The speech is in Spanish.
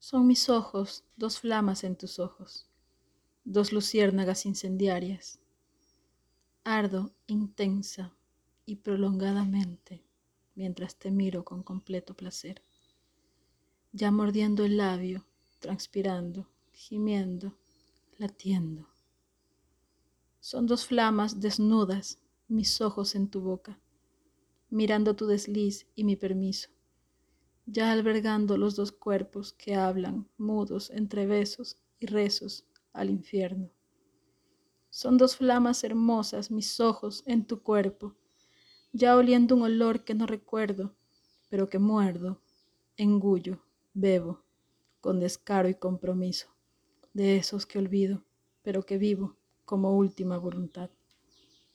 Son mis ojos dos flamas en tus ojos, dos luciérnagas incendiarias. Ardo intensa y prolongadamente mientras te miro con completo placer. Ya mordiendo el labio, transpirando, gimiendo, latiendo. Son dos flamas desnudas, mis ojos en tu boca, mirando tu desliz y mi permiso ya albergando los dos cuerpos que hablan, mudos, entre besos y rezos, al infierno. Son dos flamas hermosas mis ojos en tu cuerpo, ya oliendo un olor que no recuerdo, pero que muerdo, engullo, bebo, con descaro y compromiso, de esos que olvido, pero que vivo como última voluntad.